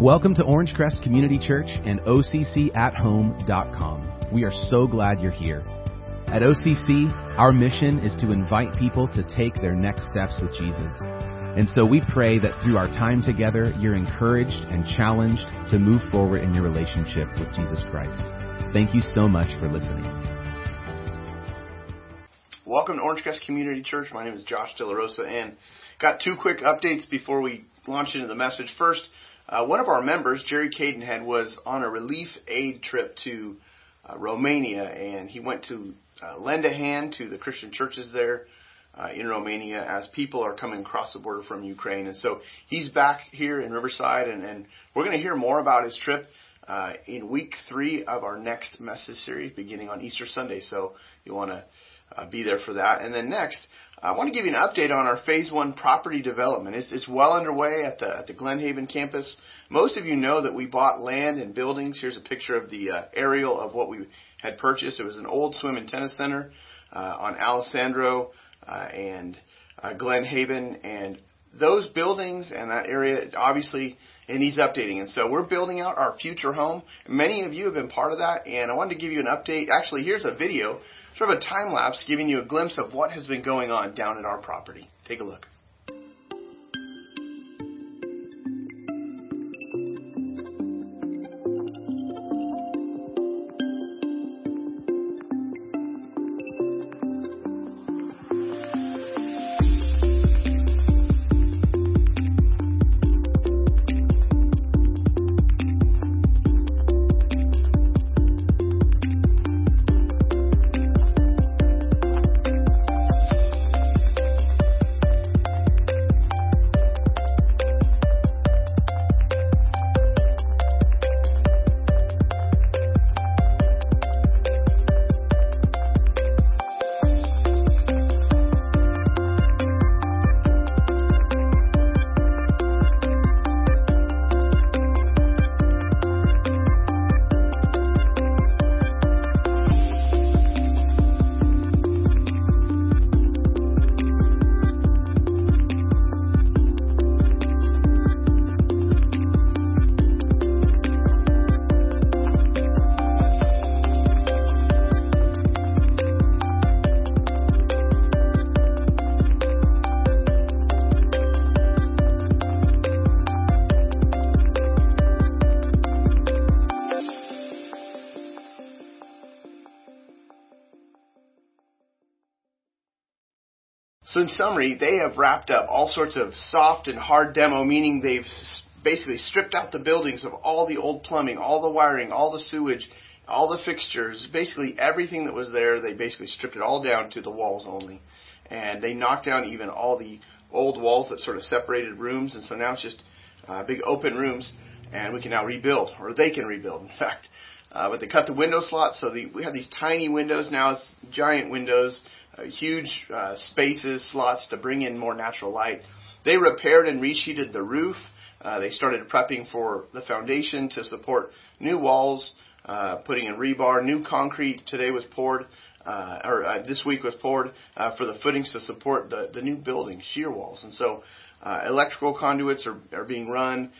Welcome to Orange Crest Community Church and OCCAtHome.com. We are so glad you're here. At OCC, our mission is to invite people to take their next steps with Jesus. And so we pray that through our time together, you're encouraged and challenged to move forward in your relationship with Jesus Christ. Thank you so much for listening. Welcome to Orange Crest Community Church. My name is Josh De La Rosa, and got two quick updates before we launch into the message. First, uh, one of our members, Jerry Cadenhead, was on a relief aid trip to uh, Romania, and he went to uh, lend a hand to the Christian churches there uh, in Romania as people are coming across the border from Ukraine. And so he's back here in Riverside, and, and we're going to hear more about his trip uh, in week three of our next message series, beginning on Easter Sunday. So you want to uh, be there for that. And then next, I want to give you an update on our Phase One property development. It's, it's well underway at the at the Glen Haven campus. Most of you know that we bought land and buildings. Here's a picture of the uh, aerial of what we had purchased. It was an old swim and tennis center uh, on Alessandro uh, and uh, Glen Haven, and those buildings and that area obviously it needs updating. And so we're building out our future home. Many of you have been part of that, and I wanted to give you an update. Actually, here's a video sort of a time lapse giving you a glimpse of what has been going on down at our property. Take a look. Summary, they have wrapped up all sorts of soft and hard demo, meaning they've basically stripped out the buildings of all the old plumbing, all the wiring, all the sewage, all the fixtures, basically everything that was there. They basically stripped it all down to the walls only, and they knocked down even all the old walls that sort of separated rooms, and so now it's just uh, big open rooms, and we can now rebuild, or they can rebuild, in fact. Uh, but they cut the window slots, so the, we have these tiny windows now. It's giant windows uh, huge uh, spaces, slots to bring in more natural light. They repaired and resheeted the roof. Uh, they started prepping for the foundation to support new walls, uh, putting in rebar. New concrete today was poured, uh, or this week was poured for the footings to support the, the new building, shear walls. And so electrical conduits are, are being run.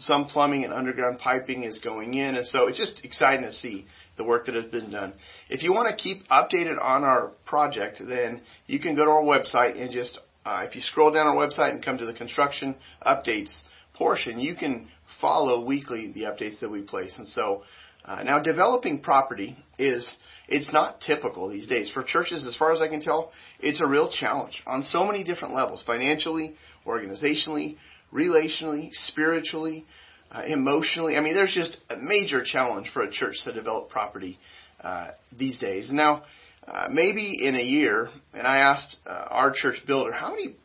Some plumbing and underground piping is going in. And so it's just exciting to see the work that has been done. If you want to keep updated on our project, then you can go to our website and just, uh, if you scroll down our website and come to the construction updates portion, you can follow weekly the updates that we place. And so uh, now developing property is, it's not typical these days. For churches, as far as I can tell, it's a real challenge on so many different levels, financially, organizationally, relationally, spiritually, uh, emotionally. I mean, there's just a major challenge for a church to develop property uh, these days. Now, uh, maybe in a year, and I asked uh, our church builder, how many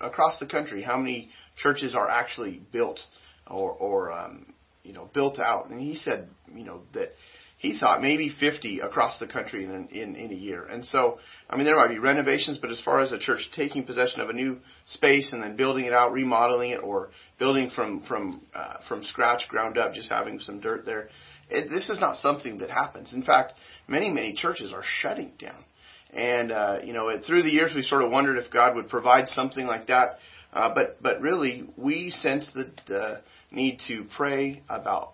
across the country, how many churches are actually built or, or um, you know, built out? And he said, you know, that he thought maybe 50 across the country in, in, in a year. And so, I mean, there might be renovations, but as far as a church taking possession of a new space and then building it out, remodeling it, or building from from uh, from scratch, ground up, just having some dirt there, it, this is not something that happens. In fact, many many churches are shutting down. And uh, you know, through the years, we sort of wondered if God would provide something like that Uh, but but really, we sense the, the need to pray about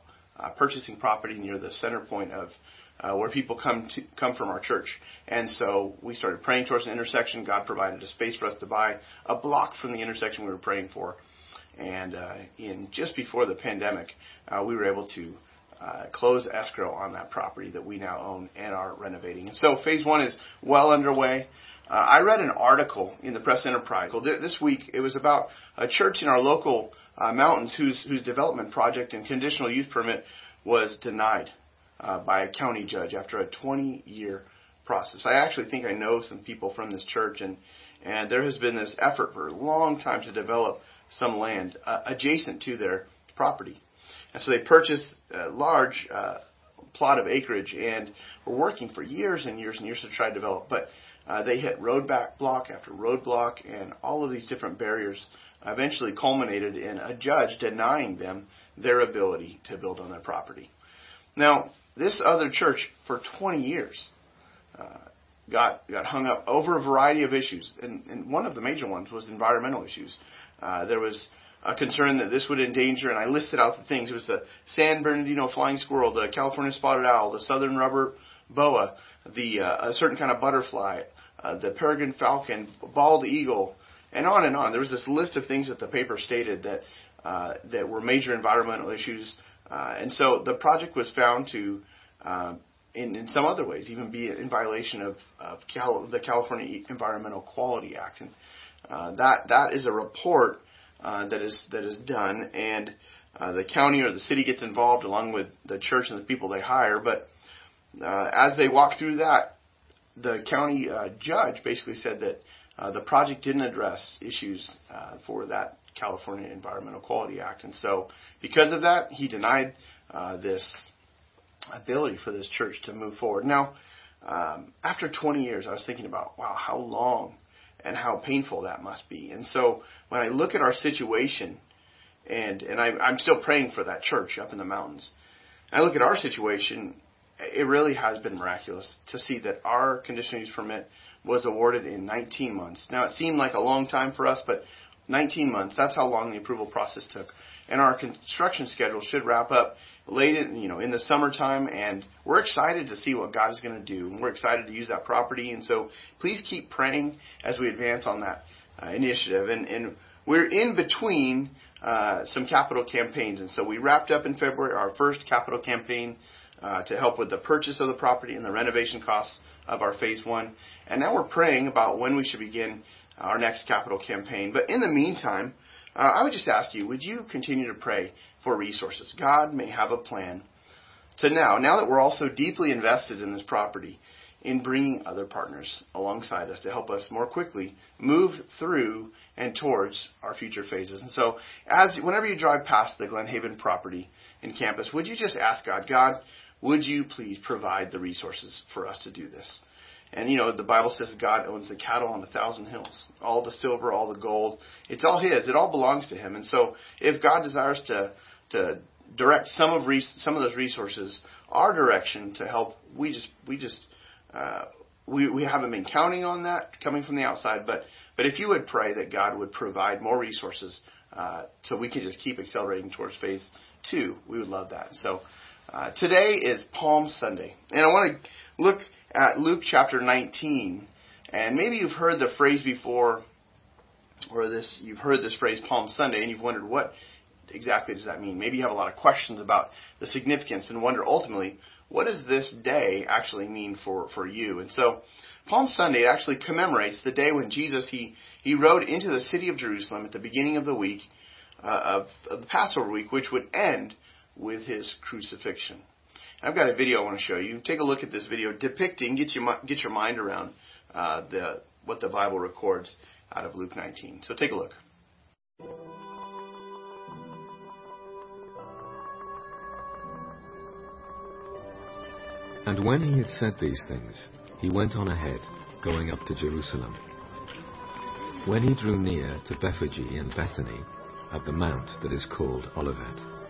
purchasing property near the center point of uh, where people come to come from our church. And so we started praying towards an intersection. God provided a space for us to buy a block from the intersection we were praying for. And uh, in just before the pandemic, uh, we were able to uh, close escrow on that property that we now own and are renovating. And so phase one is well underway. Uh, I read an article in the Press Enterprise this week. It was about a church in our local uh, mountains whose whose development project and conditional use permit was denied uh, by a county judge after a 20 year process. I actually think I know some people from this church, and and there has been this effort for a long time to develop some land uh, adjacent to their property, and so they purchased a large uh, plot of acreage and were working for years and years and years to try to develop, but uh, they hit roadback block after roadblock, and all of these different barriers eventually culminated in a judge denying them their ability to build on their property. Now, this other church for 20 years uh, got got hung up over a variety of issues, and, and one of the major ones was environmental issues. Uh, there was a concern that this would endanger, and I listed out the things. It was the San Bernardino flying squirrel, the California spotted owl, the southern rubber boa, the uh, a certain kind of butterfly, uh, the peregrine falcon, bald eagle, and on and on. There was this list of things that the paper stated that uh, that were major environmental issues, uh, and so the project was found to, uh, in, in some other ways, even be in violation of, of Cal- the California Environmental Quality Act, and uh, that that is a report uh, that is that is done, and the county or the city gets involved along with the church and the people they hire, but uh, as they walked through that, the county uh, judge basically said that uh, the project didn't address issues uh, for that California Environmental Quality Act, and so because of that, he denied uh, this ability for this church to move forward. Now, um, after 20 years, I was thinking about wow, how long and how painful that must be. And so when I look at our situation, and and I, I'm still praying for that church up in the mountains. I look at our situation it really has been miraculous to see that our conditional use permit was awarded in 19 months. Now, it seemed like a long time for us, but 19 months, that's how long the approval process took. And our construction schedule should wrap up late in, you know, in the summertime, and we're excited to see what God is going to do. And we're excited to use that property, and so please keep praying as we advance on that uh, initiative. And, and we're in between uh, some capital campaigns, and so we wrapped up in February our first capital campaign uh, to help with the purchase of the property and the renovation costs of our phase one. And now we're praying about when we should begin our next capital campaign. But in the meantime, uh, I would just ask you, would you continue to pray for resources? God may have a plan to now, now that we're also deeply invested in this property, in bringing other partners alongside us to help us more quickly move through and towards our future phases. And so, as whenever you drive past the Glen Haven property in campus, would you just ask God, God, would you please provide the resources for us to do this? And you know, the Bible says God owns the cattle on a thousand hills. All the silver, all the gold. It's all His. It all belongs to Him. And so if God desires to, to direct some of, res- some of those resources our direction to help, we just, we just, uh, we, we haven't been counting on that coming from the outside, but, but if you would pray that God would provide more resources, uh, so we can just keep accelerating towards phase two, we would love that. So, uh, today is Palm Sunday, and I want to look at Luke chapter 19. And maybe you've heard the phrase before, or this you've heard this phrase Palm Sunday, and you've wondered what exactly does that mean. Maybe you have a lot of questions about the significance and wonder ultimately what does this day actually mean for for you. And so Palm Sunday actually commemorates the day when Jesus he he rode into the city of Jerusalem at the beginning of the week uh, of, of the Passover week, which would end with his crucifixion. I've got a video I want to show you. Take a look at this video depicting, get your, get your mind around uh, the, what the Bible records out of Luke 19. So take a look. And when he had said these things, he went on ahead, going up to Jerusalem. When he drew near to Bethphage and Bethany, at the mount that is called Olivet,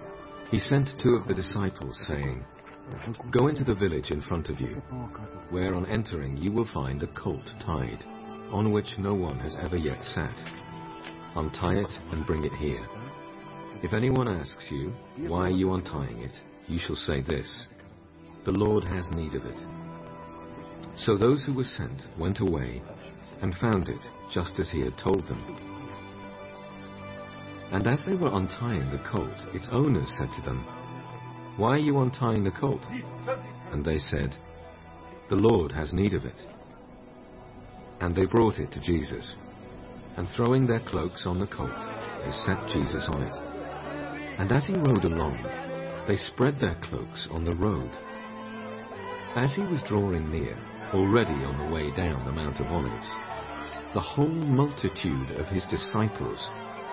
he sent two of the disciples, saying, Go into the village in front of you, where on entering you will find a colt tied, on which no one has ever yet sat. Untie it and bring it here. If anyone asks you, Why are you untying it? you shall say this The Lord has need of it. So those who were sent went away and found it just as he had told them. And as they were untying the colt, its owners said to them, Why are you untying the colt? And they said, The Lord has need of it. And they brought it to Jesus. And throwing their cloaks on the colt, they set Jesus on it. And as he rode along, they spread their cloaks on the road. As he was drawing near, already on the way down the Mount of Olives, the whole multitude of his disciples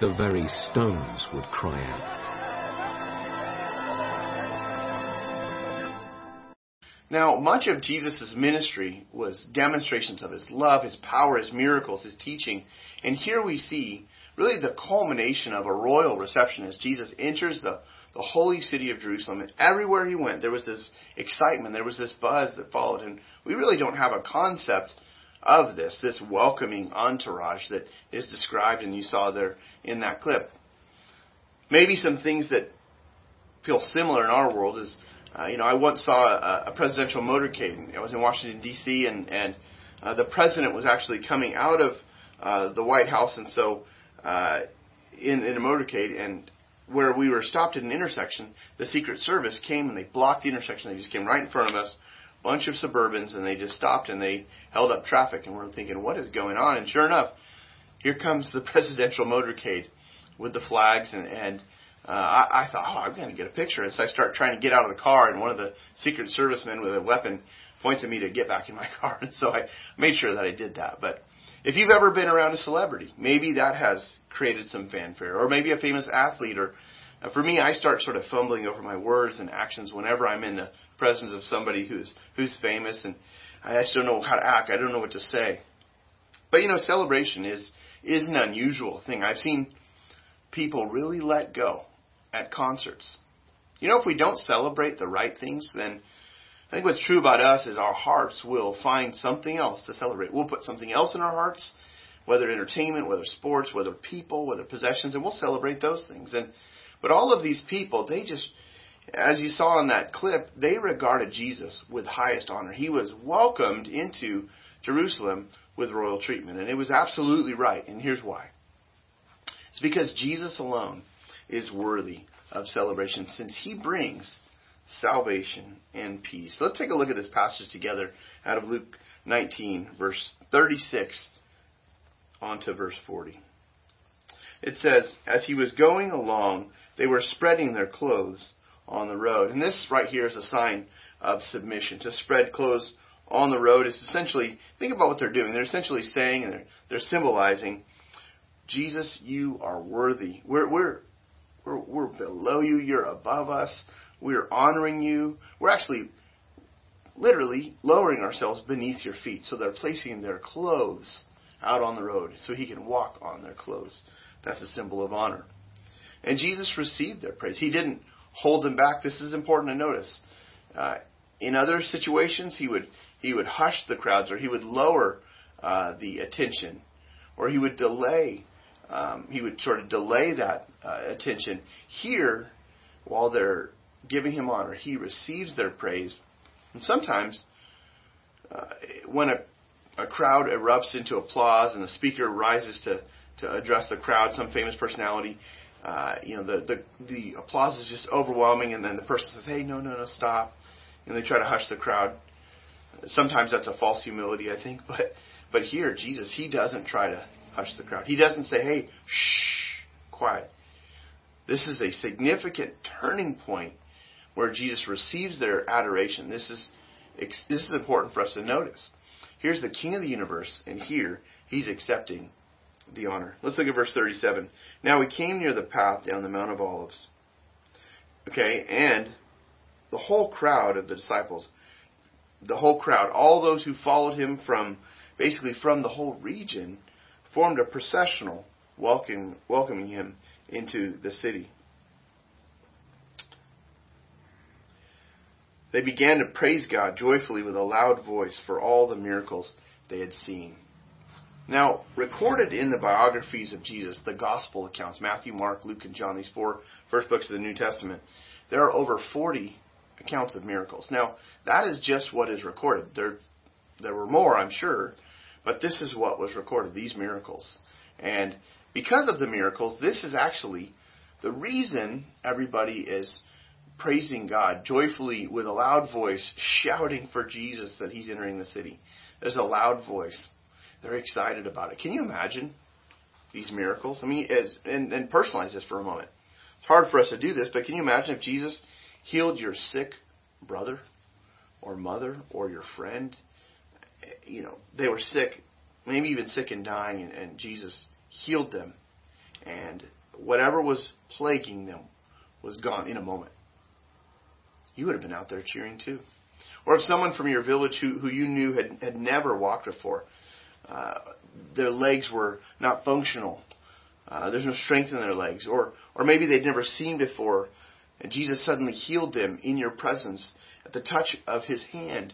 the very stones would cry out. Now, much of Jesus' ministry was demonstrations of his love, his power, his miracles, his teaching. And here we see really the culmination of a royal reception as Jesus enters the, the holy city of Jerusalem. And everywhere he went, there was this excitement, there was this buzz that followed. And we really don't have a concept of this, this welcoming entourage that is described and you saw there in that clip. Maybe some things that feel similar in our world is, uh, you know, I once saw a, a presidential motorcade. I was in Washington D.C. and and uh, the president was actually coming out of uh, the White House, and so uh, in in a motorcade and where we were stopped at an intersection, the Secret Service came and they blocked the intersection. They just came right in front of us, bunch of Suburbans, and they just stopped and they held up traffic. And we're thinking, what is going on? And sure enough, here comes the presidential motorcade with the flags. And, and uh, I, I thought, oh, I'm going to get a picture. And so I start trying to get out of the car, and one of the Secret Servicemen with a weapon points at me to get back in my car. And so I made sure that I did that. But if you've ever been around a celebrity, maybe that has created some fanfare, or maybe a famous athlete, or uh, for me, I start sort of fumbling over my words and actions whenever I'm in the presence of somebody who's who's famous, and I just don't know how to act. I don't know what to say. But you know, celebration is is an unusual thing. I've seen people really let go at concerts. You know, if we don't celebrate the right things, then I think what's true about us is our hearts will find something else to celebrate. We'll put something else in our hearts, whether entertainment, whether sports, whether people, whether possessions, and we'll celebrate those things. And but all of these people, they just as you saw in that clip, they regarded Jesus with highest honor. He was welcomed into Jerusalem with royal treatment, and it was absolutely right. And here's why it's because Jesus alone is worthy of celebration since he brings salvation and peace. Let's take a look at this passage together out of Luke 19, verse 36 on to verse 40. It says, As he was going along, they were spreading their clothes on the road. And this right here is a sign of submission. To spread clothes on the road is essentially, think about what they're doing. They're essentially saying and they're, they're symbolizing, Jesus, you are worthy. We're, we're, we're, we're below you. You're above us. We're honoring you. We're actually literally lowering ourselves beneath your feet. So they're placing their clothes out on the road so he can walk on their clothes. That's a symbol of honor. And Jesus received their praise. He didn't hold them back. This is important to notice. Uh, in other situations, he would he would hush the crowds, or he would lower uh, the attention, or he would delay. Um, he would sort of delay that uh, attention. Here, while they're giving him honor, he receives their praise. And sometimes, uh, when a, a crowd erupts into applause and the speaker rises to, to address the crowd, some famous personality, uh, you know, the, the the applause is just overwhelming, and then the person says, "Hey, no, no, no, stop," and they try to hush the crowd. Sometimes that's a false humility, I think, but but here Jesus, he doesn't try to hush the crowd. He doesn't say, "Hey, shh, quiet." This is a significant turning point where Jesus receives their adoration. This is this is important for us to notice. Here's the King of the universe, and here he's accepting the honor. Let's look at verse 37. Now we came near the path down the Mount of Olives. Okay, and the whole crowd of the disciples, the whole crowd, all those who followed him from basically from the whole region, formed a processional welcoming him into the city. They began to praise God joyfully with a loud voice for all the miracles they had seen. Now, recorded in the biographies of Jesus, the gospel accounts, Matthew, Mark, Luke, and John, these four first books of the New Testament, there are over 40 accounts of miracles. Now, that is just what is recorded. There, there were more, I'm sure, but this is what was recorded, these miracles. And because of the miracles, this is actually the reason everybody is praising God joyfully with a loud voice, shouting for Jesus that he's entering the city. There's a loud voice. They're excited about it. Can you imagine these miracles? I mean, as, and, and personalize this for a moment. It's hard for us to do this, but can you imagine if Jesus healed your sick brother or mother or your friend? You know, they were sick, maybe even sick and dying, and, and Jesus healed them. And whatever was plaguing them was gone in a moment you would have been out there cheering too. Or if someone from your village who, who you knew had, had never walked before, uh, their legs were not functional. Uh, there's no strength in their legs. Or, or maybe they'd never seen before, and Jesus suddenly healed them in your presence at the touch of his hand.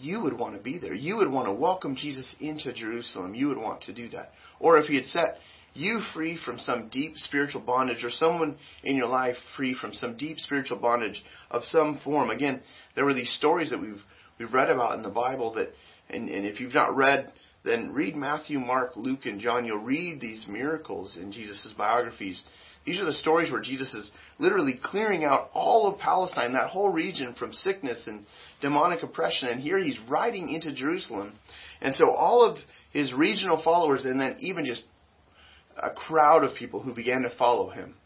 You would want to be there. You would want to welcome Jesus into Jerusalem. You would want to do that. Or if he had set you free from some deep spiritual bondage or someone in your life free from some deep spiritual bondage of some form. Again, there were these stories that we've we've read about in the Bible that and, and if you've not read then read Matthew, Mark, Luke, and John. You'll read these miracles in Jesus' biographies. These are the stories where Jesus is literally clearing out all of Palestine, that whole region, from sickness and demonic oppression. And here he's riding into Jerusalem. And so all of his regional followers, and then even just a crowd of people who began to follow him.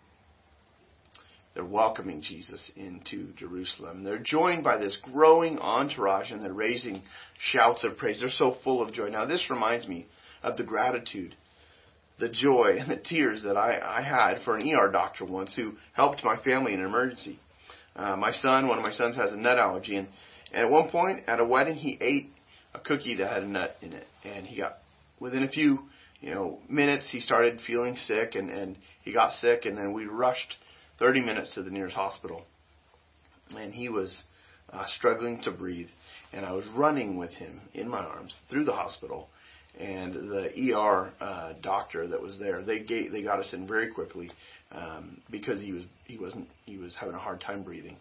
They're welcoming Jesus into Jerusalem. They're joined by this growing entourage and they're raising shouts of praise. They're so full of joy. Now, this reminds me of the gratitude, the joy, and the tears that I, I had for an ER doctor once who helped my family in an emergency. Uh, my son, one of my sons, has a nut allergy, and, and at one point at a wedding, he ate a cookie that had a nut in it, and he got within a few you know, minutes he started feeling sick and, and he got sick and then we rushed 30 minutes to the nearest hospital. And he was uh, struggling to breathe and I was running with him in my arms through the hospital. And the ER uh, doctor that was there, they gave, they got us in very quickly um, because he was he wasn't he was having a hard time breathing.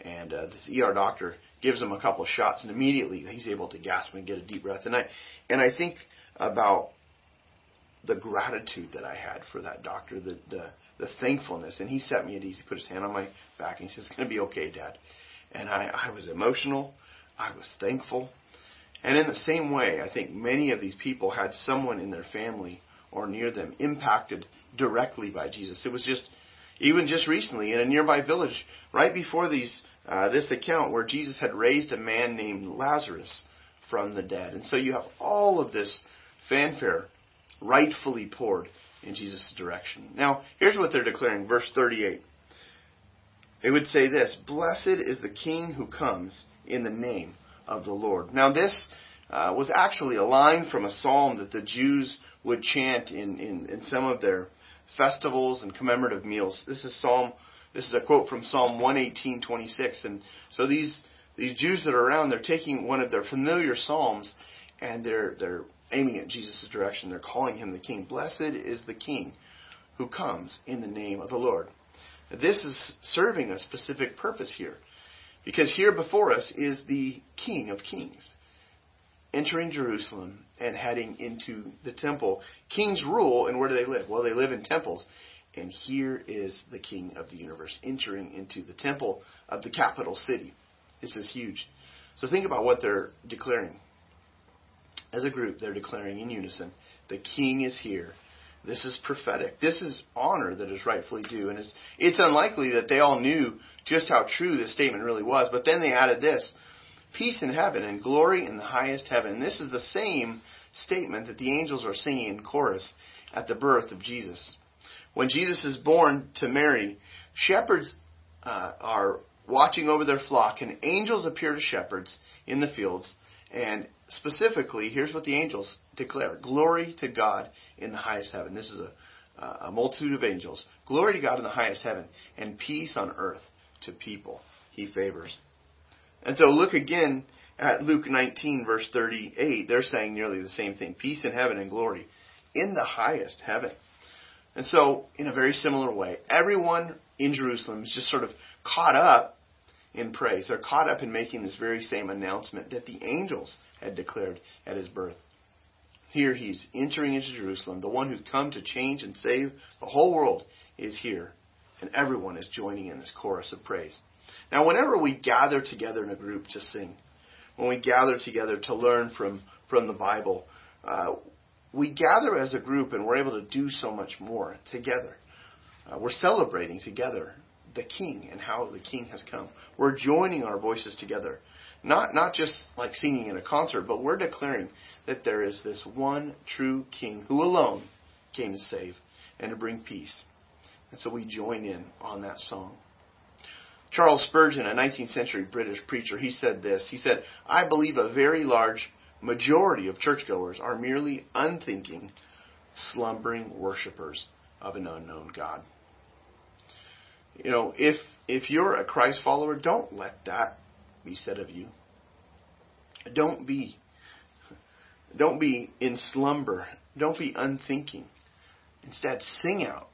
And uh, this ER doctor gives him a couple of shots, and immediately he's able to gasp and get a deep breath. And I and I think about the gratitude that I had for that doctor, the the, the thankfulness. And he set me at ease. He put his hand on my back and he says, "It's going to be okay, Dad." And I, I was emotional. I was thankful. And in the same way, I think many of these people had someone in their family or near them impacted directly by Jesus. It was just, even just recently in a nearby village, right before these, uh, this account where Jesus had raised a man named Lazarus from the dead. And so you have all of this fanfare rightfully poured in Jesus' direction. Now, here's what they're declaring, verse 38. They would say this Blessed is the King who comes in the name of the Lord. Now, this uh, was actually a line from a psalm that the Jews would chant in, in, in some of their festivals and commemorative meals. This is Psalm. This is a quote from Psalm 118:26, and so these these Jews that are around, they're taking one of their familiar psalms and they're they're aiming at Jesus' direction. They're calling him the king. Blessed is the king who comes in the name of the Lord. This is serving a specific purpose here. Because here before us is the King of Kings entering Jerusalem and heading into the temple. Kings rule, and where do they live? Well, they live in temples. And here is the King of the universe entering into the temple of the capital city. This is huge. So think about what they're declaring as a group, they're declaring in unison, the king is here. This is prophetic. This is honor that is rightfully due. And it's, it's unlikely that they all knew just how true this statement really was. But then they added this peace in heaven and glory in the highest heaven. This is the same statement that the angels are singing in chorus at the birth of Jesus. When Jesus is born to Mary, shepherds uh, are watching over their flock, and angels appear to shepherds in the fields. And specifically, here's what the angels declare Glory to God in the highest heaven. This is a, a multitude of angels. Glory to God in the highest heaven, and peace on earth to people he favors. And so look again at Luke 19, verse 38. They're saying nearly the same thing peace in heaven and glory in the highest heaven. And so, in a very similar way, everyone in Jerusalem is just sort of caught up in praise. They're caught up in making this very same announcement that the angels had declared at his birth. Here he's entering into Jerusalem. The one who's come to change and save the whole world is here. And everyone is joining in this chorus of praise. Now, whenever we gather together in a group to sing, when we gather together to learn from, from the Bible, uh, we gather as a group and we're able to do so much more together. Uh, we're celebrating together the King and how the King has come. We're joining our voices together. Not, not just like singing in a concert, but we're declaring that there is this one true King who alone came to save and to bring peace. And so we join in on that song. Charles Spurgeon, a 19th century British preacher, he said this. He said, I believe a very large majority of churchgoers are merely unthinking, slumbering worshippers of an unknown God. You know, if if you're a Christ follower, don't let that be said of you. Don't be don't be in slumber. Don't be unthinking. Instead, sing out.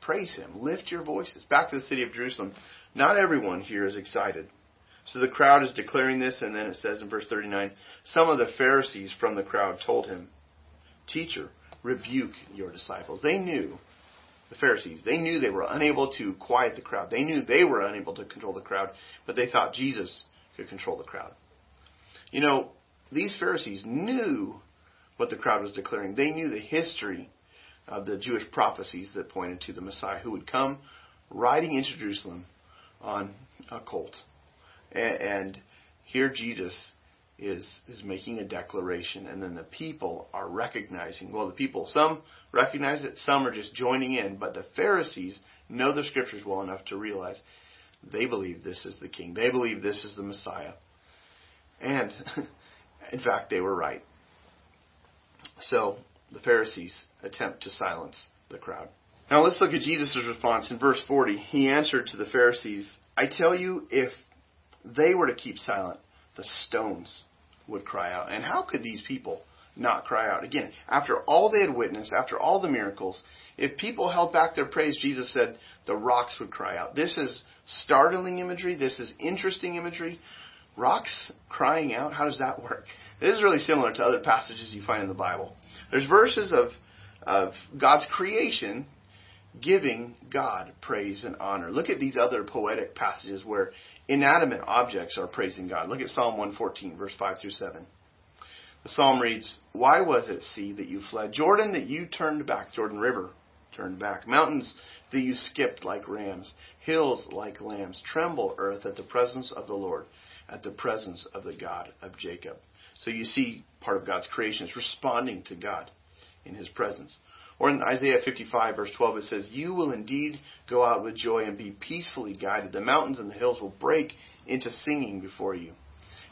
Praise him. Lift your voices. Back to the city of Jerusalem. Not everyone here is excited. So the crowd is declaring this, and then it says in verse 39 Some of the Pharisees from the crowd told him, Teacher, rebuke your disciples. They knew, the Pharisees, they knew they were unable to quiet the crowd. They knew they were unable to control the crowd, but they thought Jesus could control the crowd. You know, these Pharisees knew what the crowd was declaring. They knew the history of the Jewish prophecies that pointed to the Messiah who would come riding into Jerusalem on a colt. And here Jesus is is making a declaration and then the people are recognizing well the people some recognize it some are just joining in but the pharisees know the scriptures well enough to realize they believe this is the king they believe this is the messiah. And in fact they were right. So the pharisees attempt to silence the crowd. Now let's look at jesus' response in verse 40 he answered to the pharisees i tell you if they were to keep silent, the stones would cry out. And how could these people not cry out? Again, after all they had witnessed, after all the miracles, if people held back their praise, Jesus said the rocks would cry out. This is startling imagery. This is interesting imagery. Rocks crying out, how does that work? This is really similar to other passages you find in the Bible. There's verses of, of God's creation giving God praise and honor. Look at these other poetic passages where inanimate objects are praising God. Look at Psalm 114, verse 5 through 7. The psalm reads, Why was it, sea, that you fled? Jordan, that you turned back. Jordan River turned back. Mountains that you skipped like rams. Hills like lambs. Tremble, earth, at the presence of the Lord, at the presence of the God of Jacob. So you see part of God's creation is responding to God in his presence. Or in Isaiah 55, verse 12, it says, You will indeed go out with joy and be peacefully guided. The mountains and the hills will break into singing before you,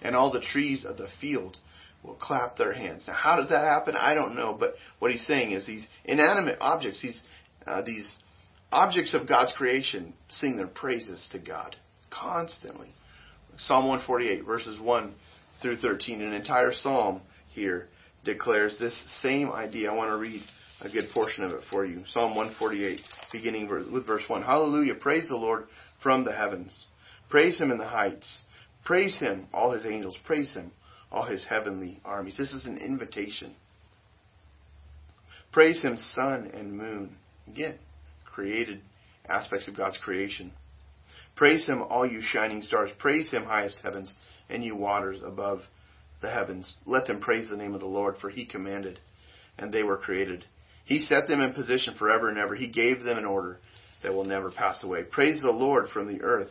and all the trees of the field will clap their hands. Now, how does that happen? I don't know, but what he's saying is these inanimate objects, these, uh, these objects of God's creation, sing their praises to God constantly. Psalm 148, verses 1 through 13, an entire psalm here declares this same idea. I want to read a good portion of it for you. Psalm 148, beginning with verse 1. Hallelujah. Praise the Lord from the heavens. Praise him in the heights. Praise him, all his angels. Praise him, all his heavenly armies. This is an invitation. Praise him, sun and moon. Again, created aspects of God's creation. Praise him, all you shining stars. Praise him, highest heavens, and you waters above the heavens. Let them praise the name of the Lord, for he commanded, and they were created. He set them in position forever and ever. He gave them an order that will never pass away. Praise the Lord from the earth,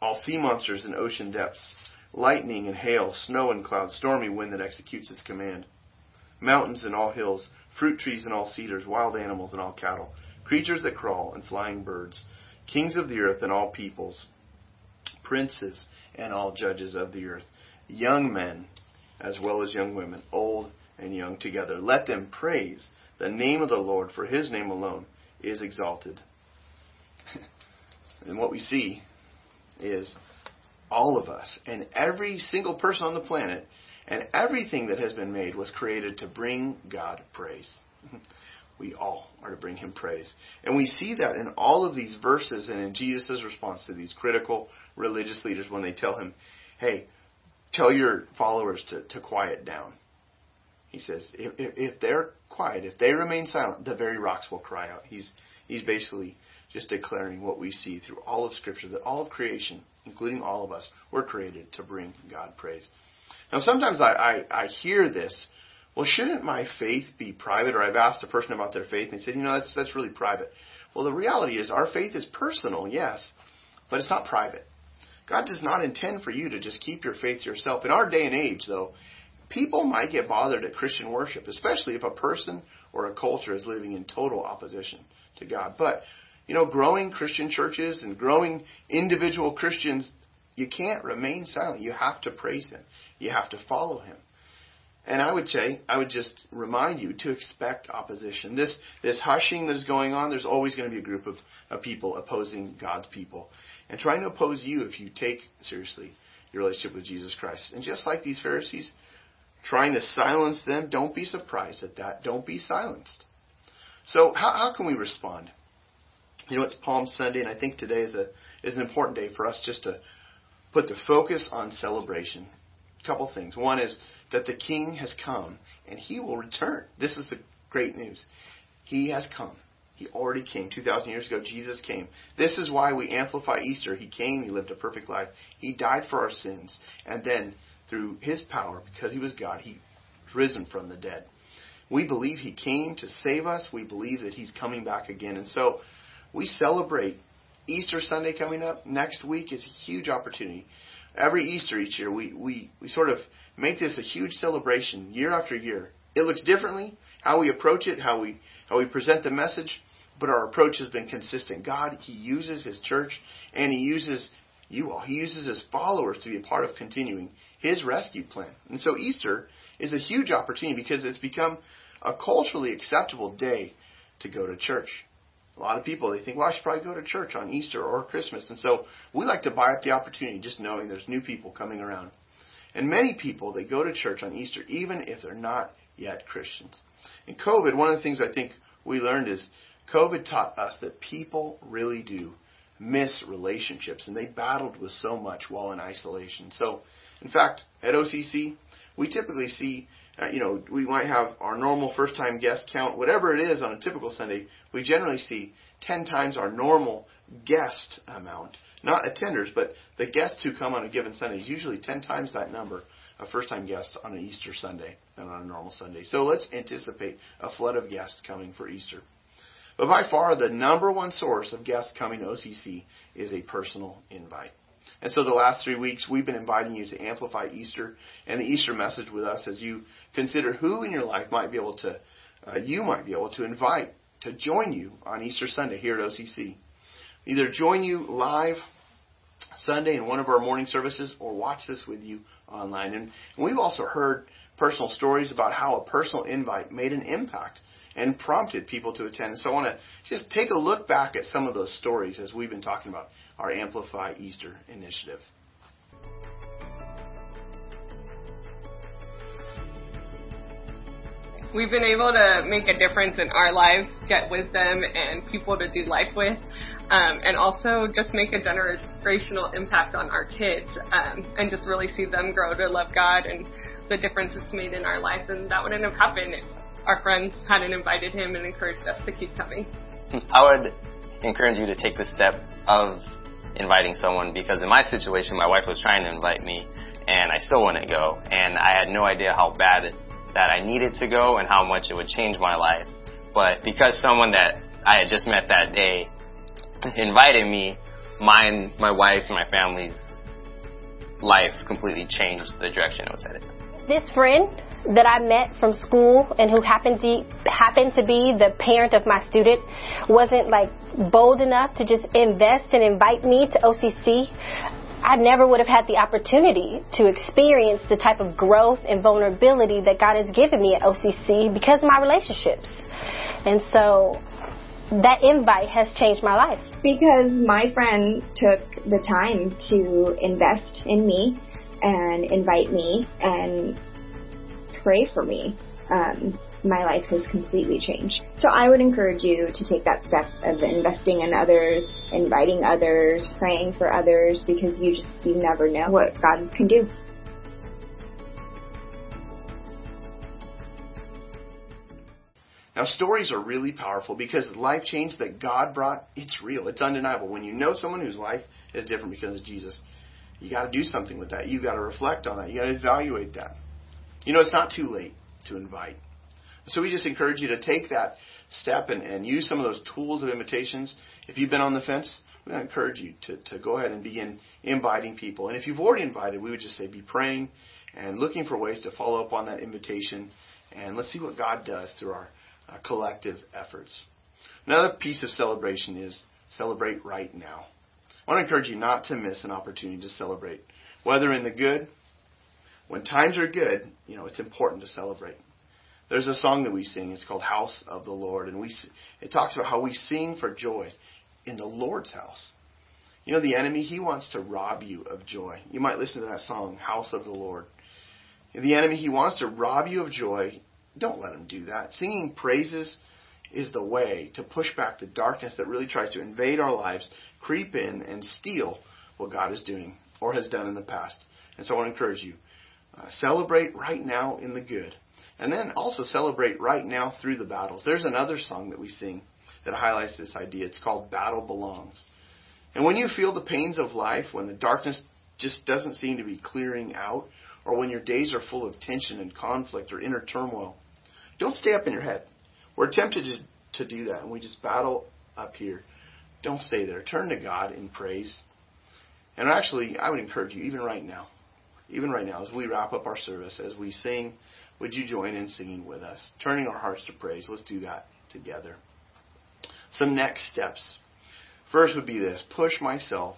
all sea monsters in ocean depths, lightning and hail, snow and clouds, stormy wind that executes his command. Mountains and all hills, fruit trees and all cedars, wild animals and all cattle, creatures that crawl and flying birds, kings of the earth and all peoples, princes and all judges of the earth, young men as well as young women, old and young together. Let them praise the name of the Lord, for his name alone is exalted. and what we see is all of us and every single person on the planet and everything that has been made was created to bring God praise. We all are to bring him praise. And we see that in all of these verses and in Jesus' response to these critical religious leaders when they tell him, hey, tell your followers to, to quiet down. He says, if, if they're quiet, if they remain silent, the very rocks will cry out. He's, he's basically just declaring what we see through all of Scripture, that all of creation, including all of us, were created to bring God praise. Now, sometimes I, I, I hear this. Well, shouldn't my faith be private? Or I've asked a person about their faith, and they said, you know, that's, that's really private. Well, the reality is our faith is personal, yes, but it's not private. God does not intend for you to just keep your faith to yourself. In our day and age, though, people might get bothered at Christian worship, especially if a person or a culture is living in total opposition to God. But, you know, growing Christian churches and growing individual Christians, you can't remain silent. You have to praise Him. You have to follow Him. And I would say, I would just remind you to expect opposition. This, this hushing that is going on, there's always going to be a group of, of people opposing God's people and trying to oppose you if you take seriously your relationship with Jesus Christ. And just like these Pharisees, trying to silence them, don't be surprised at that. Don't be silenced. So how, how can we respond? You know, it's Palm Sunday, and I think today is a is an important day for us just to put the focus on celebration. A couple things. One is that the King has come, and He will return. This is the great news. He has come. He already came. 2,000 years ago, Jesus came. This is why we amplify Easter. He came, He lived a perfect life. He died for our sins. And then, through His power, because He was God, He risen from the dead. We believe He came to save us. We believe that He's coming back again. And so, we celebrate Easter Sunday coming up. Next week is a huge opportunity. Every Easter each year, we, we, we sort of make this a huge celebration year after year. It looks differently, how we approach it, how we, how we present the message, but our approach has been consistent. God, He uses His church and He uses you all. He uses His followers to be a part of continuing His rescue plan. And so Easter is a huge opportunity because it's become a culturally acceptable day to go to church. A lot of people they think, well, I should probably go to church on Easter or Christmas, and so we like to buy up the opportunity, just knowing there's new people coming around. And many people they go to church on Easter, even if they're not yet Christians. In COVID, one of the things I think we learned is COVID taught us that people really do miss relationships, and they battled with so much while in isolation. So, in fact, at OCC, we typically see, uh, you know, we might have our normal first time guest count, whatever it is on a typical Sunday, we generally see 10 times our normal guest amount. Not attenders, but the guests who come on a given Sunday is usually 10 times that number of first time guests on an Easter Sunday than on a normal Sunday. So let's anticipate a flood of guests coming for Easter. But by far, the number one source of guests coming to OCC is a personal invite. And so the last three weeks, we've been inviting you to amplify Easter and the Easter message with us as you consider who in your life might be able to, uh, you might be able to invite to join you on Easter Sunday here at OCC. Either join you live Sunday in one of our morning services or watch this with you online. And we've also heard personal stories about how a personal invite made an impact and prompted people to attend. So I want to just take a look back at some of those stories as we've been talking about our Amplify Easter initiative. We've been able to make a difference in our lives, get wisdom and people to do life with, um, and also just make a generational impact on our kids um, and just really see them grow to love God and the difference it's made in our lives. And that wouldn't have happened if our friends hadn't invited him and encouraged us to keep coming. I would encourage you to take the step of inviting someone because in my situation, my wife was trying to invite me and I still wouldn't go. And I had no idea how bad that I needed to go and how much it would change my life. But because someone that I had just met that day invited me, mine, my wife's, and my family's life completely changed the direction it was headed. This friend that I met from school and who happened to happened to be the parent of my student wasn't like bold enough to just invest and invite me to OCC, I never would have had the opportunity to experience the type of growth and vulnerability that God has given me at OCC because of my relationships. And so that invite has changed my life. Because my friend took the time to invest in me and invite me and pray for me. Um, my life has completely changed. So I would encourage you to take that step of investing in others, inviting others, praying for others, because you just, you never know what God can do. Now, stories are really powerful because life change that God brought, it's real. It's undeniable. When you know someone whose life is different because of Jesus, you got to do something with that. You got to reflect on that. You got to evaluate that. You know, it's not too late to invite. So we just encourage you to take that step and, and use some of those tools of invitations. If you've been on the fence, we encourage you to, to go ahead and begin inviting people. And if you've already invited, we would just say be praying and looking for ways to follow up on that invitation. And let's see what God does through our uh, collective efforts. Another piece of celebration is celebrate right now. I want to encourage you not to miss an opportunity to celebrate, whether in the good, when times are good, you know, it's important to celebrate. There's a song that we sing. It's called House of the Lord, and we it talks about how we sing for joy in the Lord's house. You know, the enemy he wants to rob you of joy. You might listen to that song, House of the Lord. The enemy he wants to rob you of joy. Don't let him do that. Singing praises is the way to push back the darkness that really tries to invade our lives, creep in, and steal what God is doing or has done in the past. And so I want to encourage you uh, celebrate right now in the good and then also celebrate right now through the battles. There's another song that we sing that highlights this idea. It's called Battle Belongs. And when you feel the pains of life, when the darkness just doesn't seem to be clearing out, or when your days are full of tension and conflict or inner turmoil, don't stay up in your head. We're tempted to, to do that, and we just battle up here. Don't stay there. Turn to God in praise. And actually, I would encourage you, even right now, even right now, as we wrap up our service, as we sing would you join in singing with us? Turning our hearts to praise. Let's do that together. Some next steps. First would be this push myself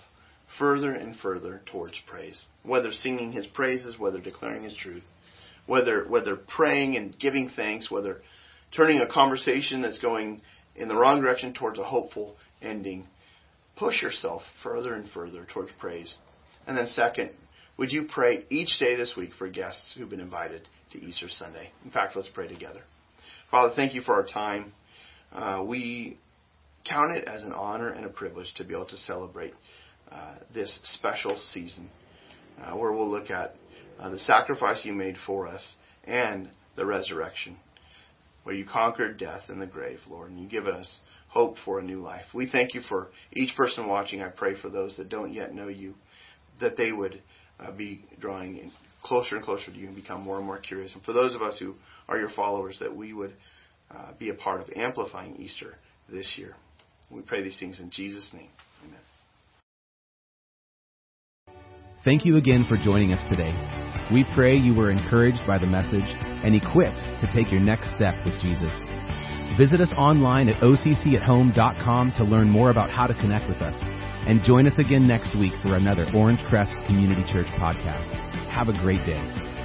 further and further towards praise. Whether singing his praises, whether declaring his truth, whether whether praying and giving thanks, whether turning a conversation that's going in the wrong direction towards a hopeful ending. Push yourself further and further towards praise. And then second, would you pray each day this week for guests who've been invited to Easter Sunday? In fact, let's pray together. Father, thank you for our time. Uh, we count it as an honor and a privilege to be able to celebrate uh, this special season uh, where we'll look at uh, the sacrifice you made for us and the resurrection, where you conquered death and the grave, Lord, and you give us hope for a new life. We thank you for each person watching. I pray for those that don't yet know you, that they would uh, be drawing in closer and closer to you and become more and more curious. And for those of us who are your followers, that we would uh, be a part of amplifying Easter this year. We pray these things in Jesus' name. Amen. Thank you again for joining us today. We pray you were encouraged by the message and equipped to take your next step with Jesus. Visit us online at occathome.com to learn more about how to connect with us. And join us again next week for another Orange Crest Community Church podcast. Have a great day.